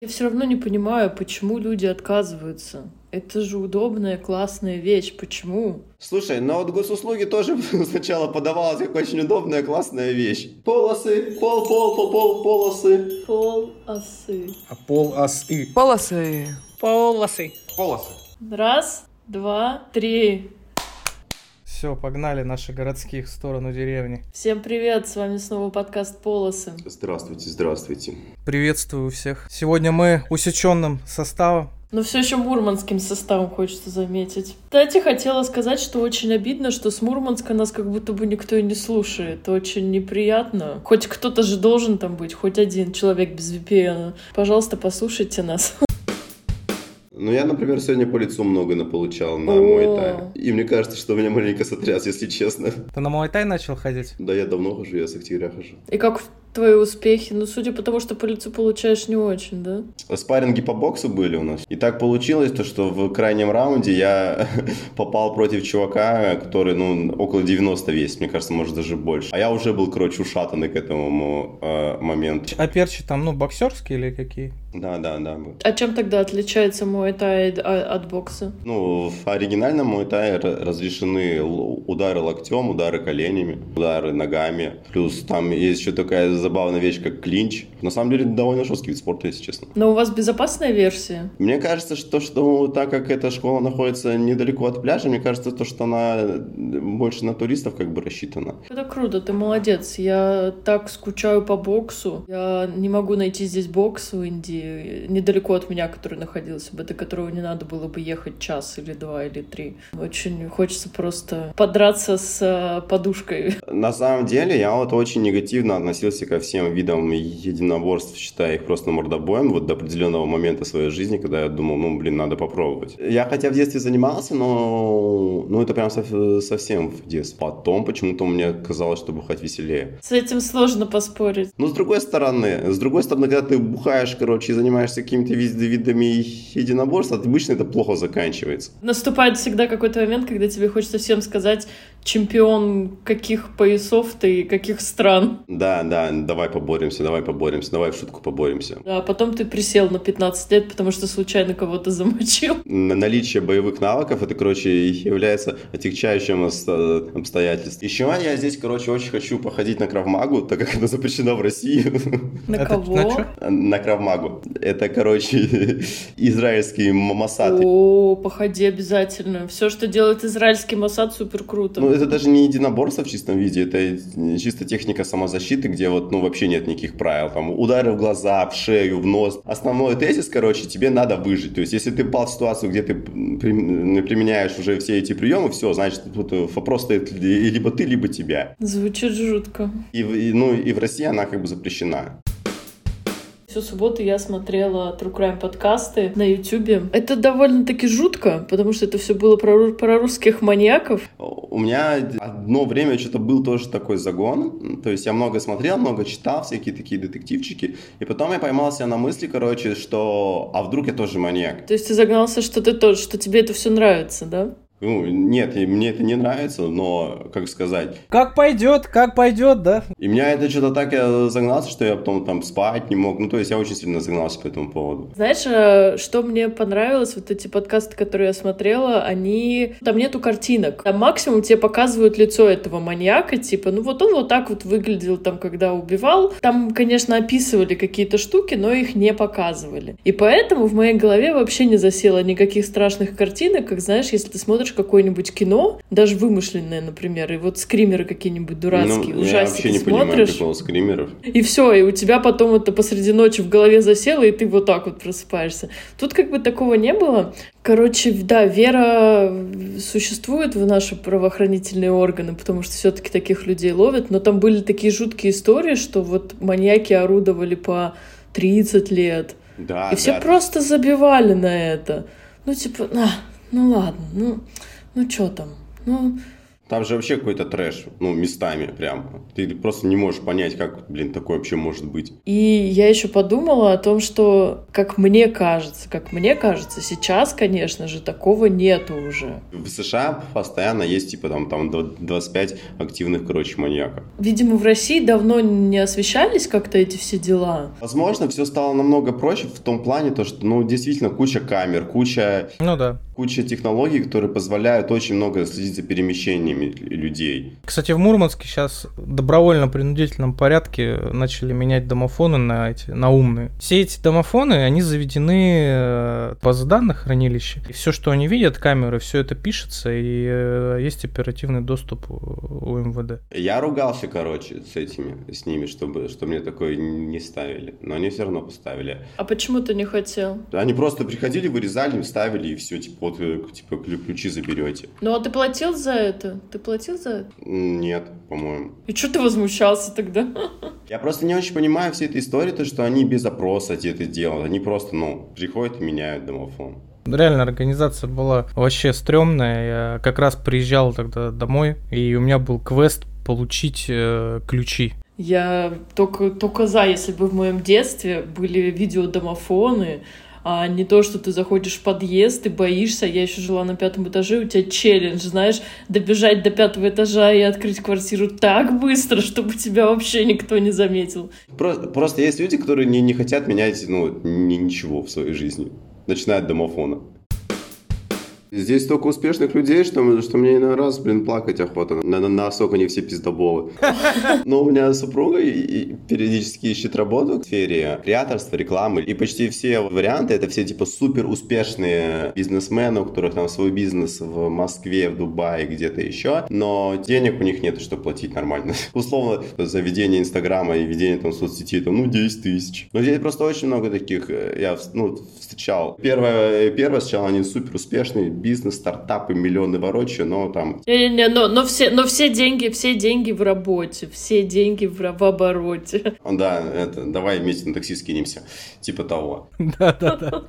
Я все равно не понимаю, почему люди отказываются. Это же удобная, классная вещь. Почему? Слушай, но вот госуслуги тоже сначала подавалась как очень удобная, классная вещь. Полосы, пол, пол, пол, пол, полосы. Полосы. А полосы. Полосы. Полосы. Полосы. Раз, два, три. Все, погнали наши городских в сторону деревни. Всем привет, с вами снова подкаст «Полосы». Здравствуйте, здравствуйте. Приветствую всех. Сегодня мы усеченным составом. Но все еще мурманским составом хочется заметить. Кстати, хотела сказать, что очень обидно, что с Мурманска нас как будто бы никто и не слушает. Очень неприятно. Хоть кто-то же должен там быть, хоть один человек без VPN. Пожалуйста, послушайте нас. Ну, я, например, сегодня по лицу много наполучал на О. мой тай. И мне кажется, что меня маленько сотряс, если честно. Ты на Муайтай начал ходить? Да, я давно хожу, я с октября хожу. И как твои успехи? Ну, судя по тому, что по лицу получаешь не очень, да? Спарринги по боксу были у нас. И так получилось, то, что в крайнем раунде я попал против чувака, который, ну, около 90 весит, мне кажется, может, даже больше. А я уже был, короче, ушатанный к этому э, моменту. А перчи там, ну, боксерские или какие? Да, да, да. А чем тогда отличается мой тай от бокса? Ну, в оригинальном муай-тае р- разрешены удары локтем, удары коленями, удары ногами. Плюс там есть еще такая забавная вещь, как клинч. На самом деле, довольно жесткий вид спорта, если честно. Но у вас безопасная версия? Мне кажется, что, что так как эта школа находится недалеко от пляжа, мне кажется, то, что она больше на туристов как бы рассчитана. Это круто, ты молодец. Я так скучаю по боксу. Я не могу найти здесь бокс в Индии, недалеко от меня, который находился бы, до которого не надо было бы ехать час или два или три. Очень хочется просто подраться с э, подушкой. На самом деле, я вот очень негативно относился ко всем видам единоборств, считая их просто мордобоем, вот до определенного момента своей жизни, когда я думал, ну, блин, надо попробовать. Я хотя в детстве занимался, но ну, это прям сов- совсем в детстве. Потом почему-то мне казалось, что бухать веселее. С этим сложно поспорить. Но с другой стороны, с другой стороны, когда ты бухаешь, короче, и занимаешься какими-то вид- видами единоборств, обычно это плохо заканчивается. Наступает всегда какой-то момент, когда тебе хочется всем сказать, чемпион каких поясов ты и каких стран. Да, да, давай поборемся, давай поборемся, давай в шутку поборемся. А потом ты присел на 15 лет, потому что случайно кого-то замочил. Наличие боевых навыков, это, короче, является отягчающим оста- обстоятельством. Еще я здесь, короче, очень хочу походить на кравмагу, так как это запрещено в России. На Это кого? на? На кравмагу. Это, короче, израильский Масад. О, походи обязательно. Все, что делает израильский Моссад, супер круто. Ну, это даже не единоборство в чистом виде, это чисто техника самозащиты, где вот, ну, вообще нет никаких правил. Там удары в глаза, в шею, в нос. Основной тезис, короче, тебе надо выжить. То есть, если ты попал в ситуацию, где ты при- применяешь уже все эти приемы, все, значит, тут вопрос стоит ли- либо ты, либо тебя. Звучит жутко. И, и, ну, и в России она как бы запрещена. Всю субботу я смотрела True Crime подкасты на Ютубе. Это довольно-таки жутко, потому что это все было про, про русских маньяков. У меня одно время что-то был тоже такой загон. То есть я много смотрел, много читал, всякие такие детективчики. И потом я поймался на мысли, короче, что а вдруг я тоже маньяк? То есть ты загнался, что ты тоже, что тебе это все нравится, да? Ну, нет, мне это не нравится, но, как сказать, Как пойдет, как пойдет, да? и меня это что-то так я загнался, что я потом там спать не мог. Ну, то есть я очень сильно загнался по этому поводу. Знаешь, э, что мне понравилось, вот эти подкасты, которые я смотрела, они... Там нету картинок. Там максимум тебе показывают лицо этого маньяка, типа, ну вот он вот так вот выглядел там, когда убивал. Там, конечно, описывали какие-то штуки, но их не показывали. И поэтому в моей голове вообще не засело никаких страшных картинок, как, знаешь, если ты смотришь какое-нибудь кино, даже вымышленное, например, и вот скримеры какие-нибудь дурацкие, ну, я ужастики вообще не понимаю смотришь. прикола скримеров. И все, и у тебя потом это посреди ночи в голове засело, и ты вот так вот просыпаешься. Тут как бы такого не было. Короче, да, вера существует в наши правоохранительные органы, потому что все-таки таких людей ловят, но там были такие жуткие истории, что вот маньяки орудовали по 30 лет, Да, и все да. просто забивали на это. Ну, типа, а, ну ладно, ну, ну что там, ну, Там же вообще какой-то трэш, ну, местами прям. Ты просто не можешь понять, как, блин, такое вообще может быть. И я еще подумала о том, что, как мне кажется, как мне кажется, сейчас, конечно же, такого нету уже. В США постоянно есть, типа, там, там 25 активных, короче, маньяков. Видимо, в России давно не освещались как-то эти все дела. Возможно, все стало намного проще в том плане, то, что, ну, действительно, куча камер, куча... Ну да. Куча технологий, которые позволяют очень много следить за перемещениями людей. Кстати, в Мурманске сейчас добровольно-принудительном порядке начали менять домофоны на эти, на умные. Все эти домофоны, они заведены э, в базы данных хранилища. И все, что они видят, камеры, все это пишется, и э, есть оперативный доступ у МВД. Я ругался, короче, с этими, с ними, чтобы, что мне такое не ставили. Но они все равно поставили. А почему ты не хотел? Они просто приходили, вырезали, ставили, и все, типа, вот, э, типа, ключи заберете. Ну, а ты платил за это? Ты платил за это? Нет, по-моему. И что ты возмущался тогда? Я просто не очень понимаю всей этой истории, то, что они без опроса это делают. Они просто, ну, приходят и меняют домофон. Реально организация была вообще стрёмная. Я как раз приезжал тогда домой, и у меня был квест получить э, ключи. Я только, только за, если бы в моем детстве были видеодомофоны, а не то, что ты заходишь в подъезд, ты боишься. Я еще жила на пятом этаже, у тебя челлендж, знаешь, добежать до пятого этажа и открыть квартиру так быстро, чтобы тебя вообще никто не заметил. Просто, просто есть люди, которые не, не хотят менять ну, ни, ничего в своей жизни, начиная от домофона. Здесь столько успешных людей, что, что мне иной раз, блин, плакать охота. На, на, насколько они все пиздоболы. Но у меня супруга и, и периодически ищет работу в сфере креаторства, рекламы. И почти все варианты, это все типа супер успешные бизнесмены, у которых там свой бизнес в Москве, в Дубае, где-то еще. Но денег у них нет, чтобы платить нормально. Условно, за ведение Инстаграма и ведение там соцсетей, там, ну, 10 тысяч. Но здесь просто очень много таких, э, я ну, встречал. Первое, первое сначала они супер успешные, бизнес, стартапы, миллионы ворочаю, но там... Не-не-не, но, но, все, но все деньги, все деньги в работе, все деньги в, в обороте. Да, это, давай вместе на такси скинемся, типа того. Да-да-да.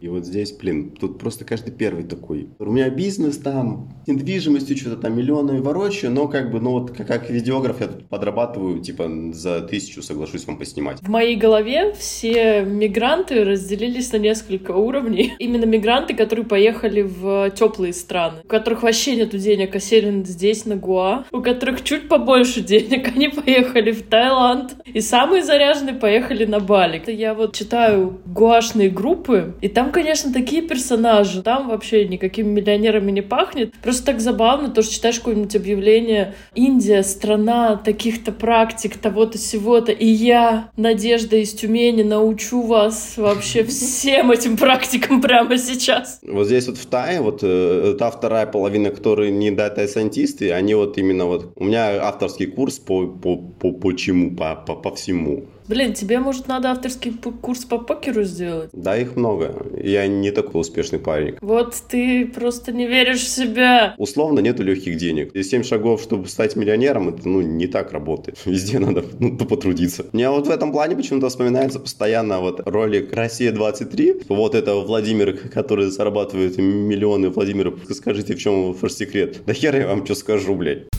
И вот здесь, блин, тут просто каждый первый такой. У меня бизнес там, недвижимостью что-то там миллионами ворочаю, но как бы, ну вот как, видеограф я тут подрабатываю, типа за тысячу соглашусь вам поснимать. В моей голове все мигранты разделились на несколько уровней. Именно мигранты, которые поехали в теплые страны, у которых вообще нету денег, а здесь, на Гуа, у которых чуть побольше денег, они поехали в Таиланд. И самые заряженные поехали на Бали. Я вот читаю гуашные группы, и там конечно, такие персонажи. Там вообще никакими миллионерами не пахнет. Просто так забавно, то, что читаешь какое-нибудь объявление «Индия — страна таких-то практик, того-то, сего-то, и я, Надежда из Тюмени, научу вас вообще всем этим практикам прямо сейчас». Вот здесь вот в Тае, вот э, та вторая половина, которые не дата-сайентисты, они вот именно вот... У меня авторский курс по, по, по, по чему, по, по, по всему. Блин, тебе, может, надо авторский курс по покеру сделать? Да, их много. Я не такой успешный парень. Вот ты просто не веришь в себя. Условно нету легких денег. И 7 шагов, чтобы стать миллионером, это ну не так работает. Везде надо ну, потрудиться. Мне вот в этом плане почему-то вспоминается постоянно вот ролик «Россия-23». Вот это Владимир, который зарабатывает миллионы. Владимир, скажите, в чем ваш секрет? Да хер я вам что скажу, блядь.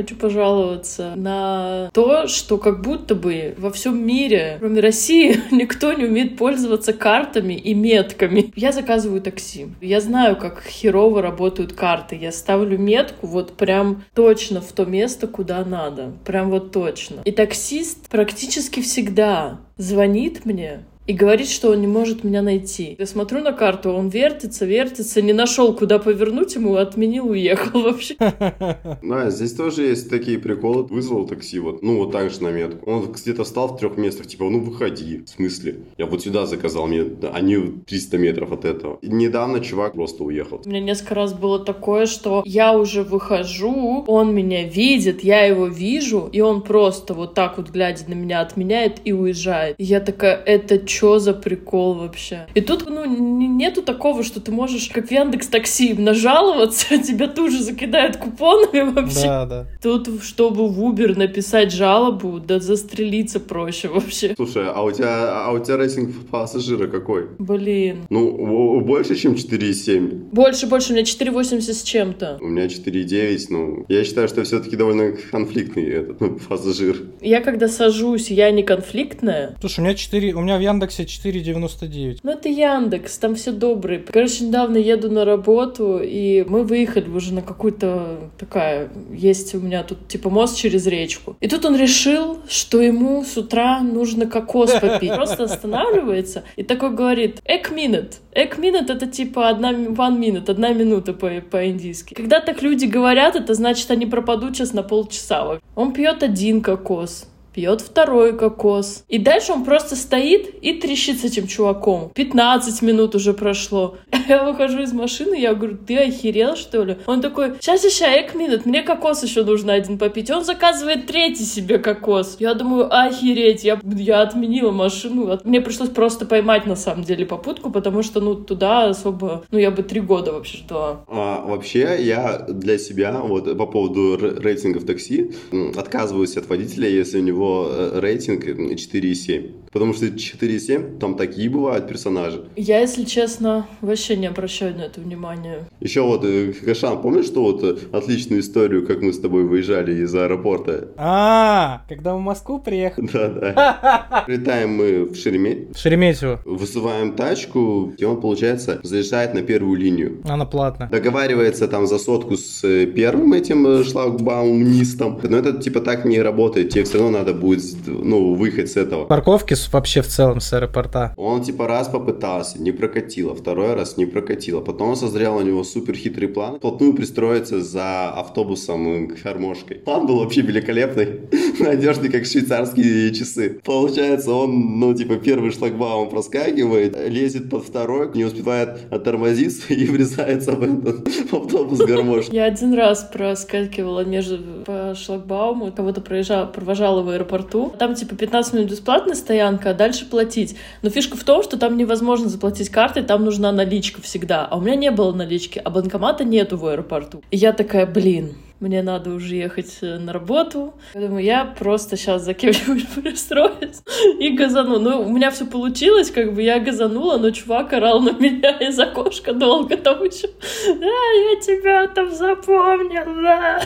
Хочу пожаловаться на то, что как будто бы во всем мире, кроме России, никто не умеет пользоваться картами и метками. Я заказываю такси. Я знаю, как херово работают карты. Я ставлю метку вот прям точно в то место, куда надо. Прям вот точно. И таксист практически всегда звонит мне и говорит, что он не может меня найти. Я смотрю на карту, он вертится, вертится, не нашел, куда повернуть ему, отменил, уехал вообще. Да, здесь тоже есть такие приколы. Вызвал такси, вот, ну вот так же на метку. Он где-то встал в трех местах, типа, ну выходи. В смысле? Я вот сюда заказал, мне, они 300 метров от этого. И недавно чувак просто уехал. У меня несколько раз было такое, что я уже выхожу, он меня видит, я его вижу, и он просто вот так вот, глядя на меня, отменяет и уезжает. И я такая, это чё за прикол вообще? И тут, ну, нету такого, что ты можешь, как в Яндекс Такси, нажаловаться, тебя тут же закидают купонами вообще. Да, да. Тут, чтобы в Uber написать жалобу, да застрелиться проще вообще. Слушай, а у тебя, а у тебя рейтинг пассажира какой? Блин. Ну, больше, чем 4,7? Больше, больше. У меня 4,80 с чем-то. У меня 4,9. Ну, я считаю, что все-таки довольно конфликтный этот ну, пассажир. Я когда сажусь, я не конфликтная. Слушай, у меня 4, у меня в Яндексе 4,99. Ну, это Яндекс, там все добрые. Короче, недавно еду на работу, и мы выехали уже на какую-то такая... Есть у меня тут типа мост через речку. И тут он решил, что ему с утра нужно кокос попить. Просто останавливается и такой говорит, эк минут. Эк минут это типа одна, one minute, одна минута по- по-индийски. Когда так люди говорят, это значит, они пропадут сейчас на полчаса. Он пьет один кокос, пьет второй кокос. И дальше он просто стоит и трещит с этим чуваком. 15 минут уже прошло. Я выхожу из машины, я говорю, ты охерел, что ли? Он такой, сейчас, сейчас, эк минут, мне кокос еще нужно один попить. Он заказывает третий себе кокос. Я думаю, охереть, я, я отменила машину. Мне пришлось просто поймать, на самом деле, попутку, потому что, ну, туда особо, ну, я бы три года вообще ждала. А, вообще, я для себя, вот, по поводу рейтингов такси, отказываюсь от водителя, если у него э, рейтинг 4,7. Потому что 4,7, там такие бывают персонажи. Я, если честно, вообще не обращаю на это внимания. Еще вот, э, Кашан, помнишь, что вот э, отличную историю, как мы с тобой выезжали из аэропорта? А, когда в Москву приехали? Да, да. Прилетаем мы в Шереметьево. В Шереметьево. Вызываем тачку, и он, получается, заезжает на первую линию. Она платная. Договаривается там за сотку с э, первым этим шлагбаумнистом. Но это типа так не работает. Тебе все равно надо будет, ну, выехать с этого. Парковки вообще в целом с аэропорта. Он типа раз попытался, не прокатило, второй раз не прокатило. Потом созрел у него супер хитрый план. Вплотную пристроиться за автобусом к гармошкой. План был вообще великолепный. Надежный, как швейцарские часы. Получается, он, ну, типа, первый шлагбаум проскакивает, лезет под второй, не успевает оттормозиться и врезается в этот автобус гармошки. Я один раз проскакивала между шлагбауму, кого-то проезжала, провожала в аэропорту. Там, типа, 15 минут бесплатная стоянка, а дальше платить. Но фишка в том, что там невозможно заплатить картой, там нужна наличка всегда. А у меня не было налички, а банкомата нету в аэропорту. И я такая, блин, мне надо уже ехать э, на работу. Я думаю, я просто сейчас за кем-нибудь пристроюсь и газану. Ну, у меня все получилось, как бы я газанула, но чувак орал на меня из окошка долго там еще. Да, я тебя там запомнил, да.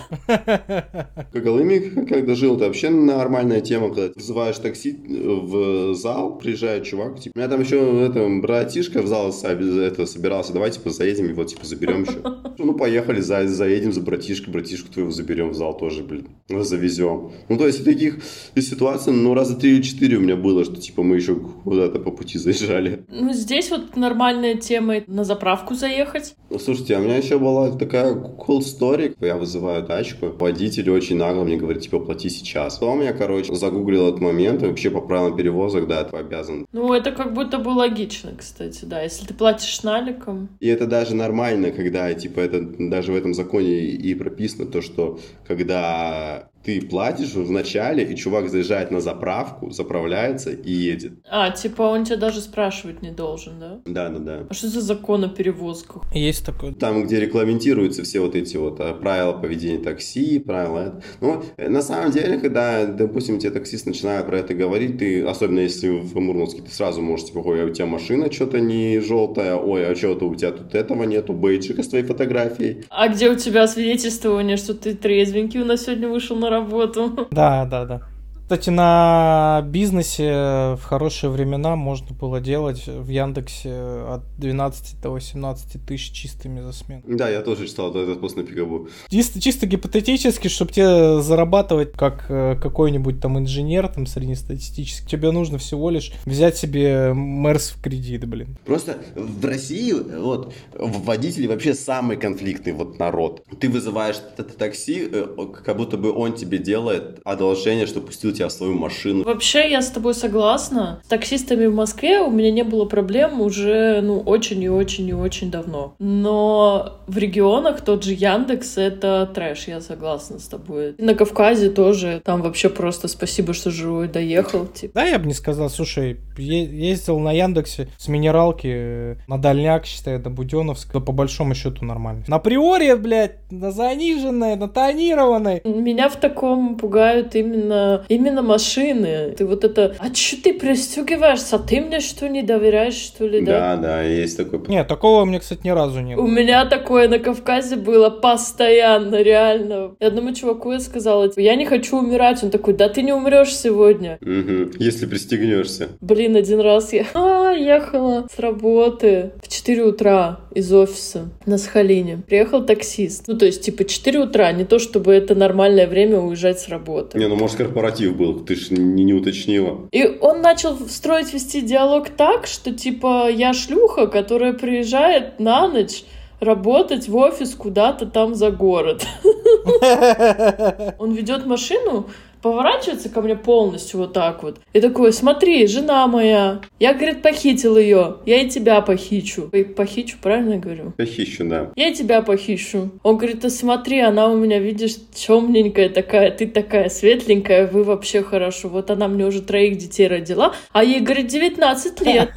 В Колыме, когда жил, это вообще нормальная тема, когда ты вызываешь такси в зал, приезжает чувак, типа, у меня там еще это, братишка в зал это, собирался, давай, типа, заедем его, типа, заберем еще. Ну, поехали, за, заедем за братишкой, братишку твоего заберем в зал тоже, блин, завезем. Ну, то есть, таких ситуаций, ну, раза три или четыре у меня было, что, типа, мы еще куда-то по пути заезжали. Ну, здесь вот нормальная тема на заправку заехать. Ну, слушайте, а у меня еще была такая cool story. Я вызываю тачку, водитель очень нагло мне говорит, типа, плати сейчас. Потом я, короче, загуглил этот момент, и вообще по правилам перевозок, да, ты обязан. Ну, это как будто бы логично, кстати, да, если ты платишь наликом. И это даже нормально, когда, типа, это даже в этом законе и прописано, то, что когда ты платишь в начале, и чувак заезжает на заправку, заправляется и едет. А, типа он тебя даже спрашивать не должен, да? Да, да, да. А что за закон о перевозках? Есть такое. Там, где регламентируются все вот эти вот а, правила поведения такси, правила... Ну, на самом деле, когда, допустим, тебе таксист начинает про это говорить, ты, особенно если в Мурманске, ты сразу можешь, типа, ой, а у тебя машина что-то не желтая, ой, а что-то у тебя тут этого нету, бейджика с твоей фотографией. А где у тебя свидетельствование, что ты трезвенький у нас сегодня вышел на работу. Да, да, да. Кстати, на бизнесе в хорошие времена можно было делать в Яндексе от 12 до 18 тысяч чистыми за смену. Да, я тоже читал этот пост на Пикабу. Чисто, чисто гипотетически, чтобы тебе зарабатывать как э, какой-нибудь там инженер, там среднестатистический, тебе нужно всего лишь взять себе Мерс в кредит, блин. Просто в России вот водители вообще самый конфликтный вот народ. Ты вызываешь такси, э, как будто бы он тебе делает одолжение, что пустил тебя свою машину. Вообще, я с тобой согласна. С таксистами в Москве у меня не было проблем уже, ну, очень и очень и очень давно. Но в регионах тот же Яндекс — это трэш, я согласна с тобой. На Кавказе тоже, там вообще просто спасибо, что живой доехал. Типа. Да, я бы не сказал, слушай, ездил на Яндексе с минералки э, на дальняк, считай, до Буденовска, по большому счету нормально. На приоре, блядь, на заниженной, на тонированной. Меня в таком пугают именно, именно машины. Ты вот это, а что ты пристегиваешься? А ты мне что, не доверяешь, что ли, да? Да, да, есть такой. Нет, такого у меня, кстати, ни разу не было. У меня такое на Кавказе было постоянно, реально. И одному чуваку я сказала, я не хочу умирать. Он такой, да ты не умрешь сегодня. Угу, если пристегнешься. Блин, один раз я а, ехала с работы в 4 утра из офиса на Сахалине. Приехал таксист. Ну, то есть, типа, 4 утра, не то чтобы это нормальное время уезжать с работы. Не, ну, может, корпоратив был, ты же не, не уточнила. И он начал строить, вести диалог так, что, типа, я шлюха, которая приезжает на ночь работать в офис куда-то там за город. Он ведет машину, поворачивается ко мне полностью вот так вот. И такой, смотри, жена моя. Я, говорит, похитил ее. Я и тебя похищу. Похищу, правильно я говорю? Похищу, да. Я и тебя похищу. Он говорит, ты смотри, она у меня, видишь, темненькая такая, ты такая светленькая, вы вообще хорошо. Вот она мне уже троих детей родила, а ей, говорит, 19 лет.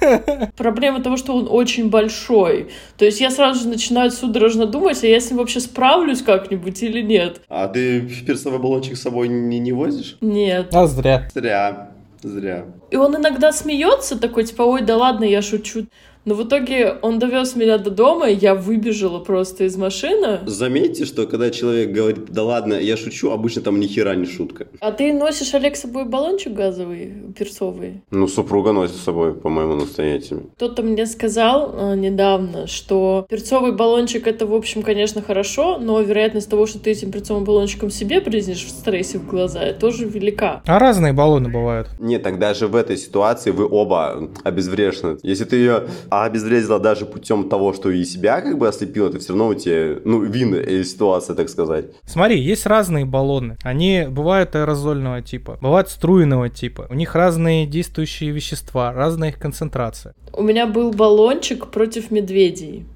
Проблема того, что он очень большой. То есть я сразу же начинаю судорожно думать, а я с ним вообще справлюсь как-нибудь или нет. А ты перцовый баллончик с собой не, не возишь? Нет. А зря. Зря. Зря. И он иногда смеется, такой, типа, ой, да ладно, я шучу. Но в итоге он довез меня до дома, и я выбежала просто из машины. Заметьте, что когда человек говорит, да ладно, я шучу, обычно там ни хера не шутка. А ты носишь, Олег, с собой баллончик газовый, перцовый? Ну, супруга носит с собой, по моему настоятельно. Кто-то мне сказал э, недавно, что перцовый баллончик это, в общем, конечно, хорошо, но вероятность того, что ты этим перцовым баллончиком себе брызнешь в стрессе в глаза, тоже велика. А разные баллоны бывают. Нет, тогда же в этой ситуации вы оба обезврежены. Если ты ее а обезвредила даже путем того, что и себя как бы ослепила, ты все равно у тебя, ну, винная ситуация, так сказать. Смотри, есть разные баллоны. Они бывают аэрозольного типа, бывают струйного типа. У них разные действующие вещества, разная их концентрация. У меня был баллончик против медведей.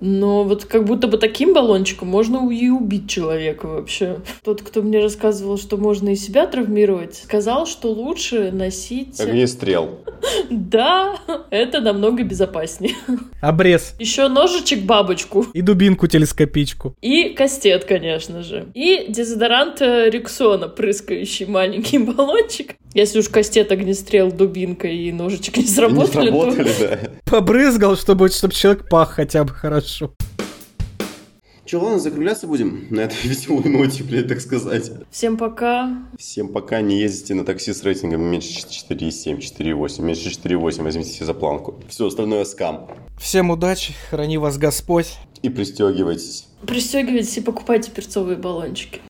Но вот как будто бы таким баллончиком можно и убить человека вообще. Тот, кто мне рассказывал, что можно и себя травмировать, сказал, что лучше носить... Огнестрел. Да, это намного безопаснее. Обрез. Еще ножичек бабочку. И дубинку телескопичку. И кастет, конечно же. И дезодорант э, Рексона, прыскающий маленький баллончик. Если уж кастет, огнестрел, дубинка и ножичек не сработали, не сработали то... да. Побрызгал, чтобы, чтобы человек пах хотя бы хорошо. Че, ладно, закругляться будем на этой веселой ноте, блядь, так сказать. Всем пока. Всем пока. Не ездите на такси с рейтингом меньше 4,7, 4,8. Меньше 4,8 возьмите себе за планку. Все остальное скам. Всем удачи, храни вас Господь. И пристегивайтесь. Пристегивайтесь и покупайте перцовые баллончики.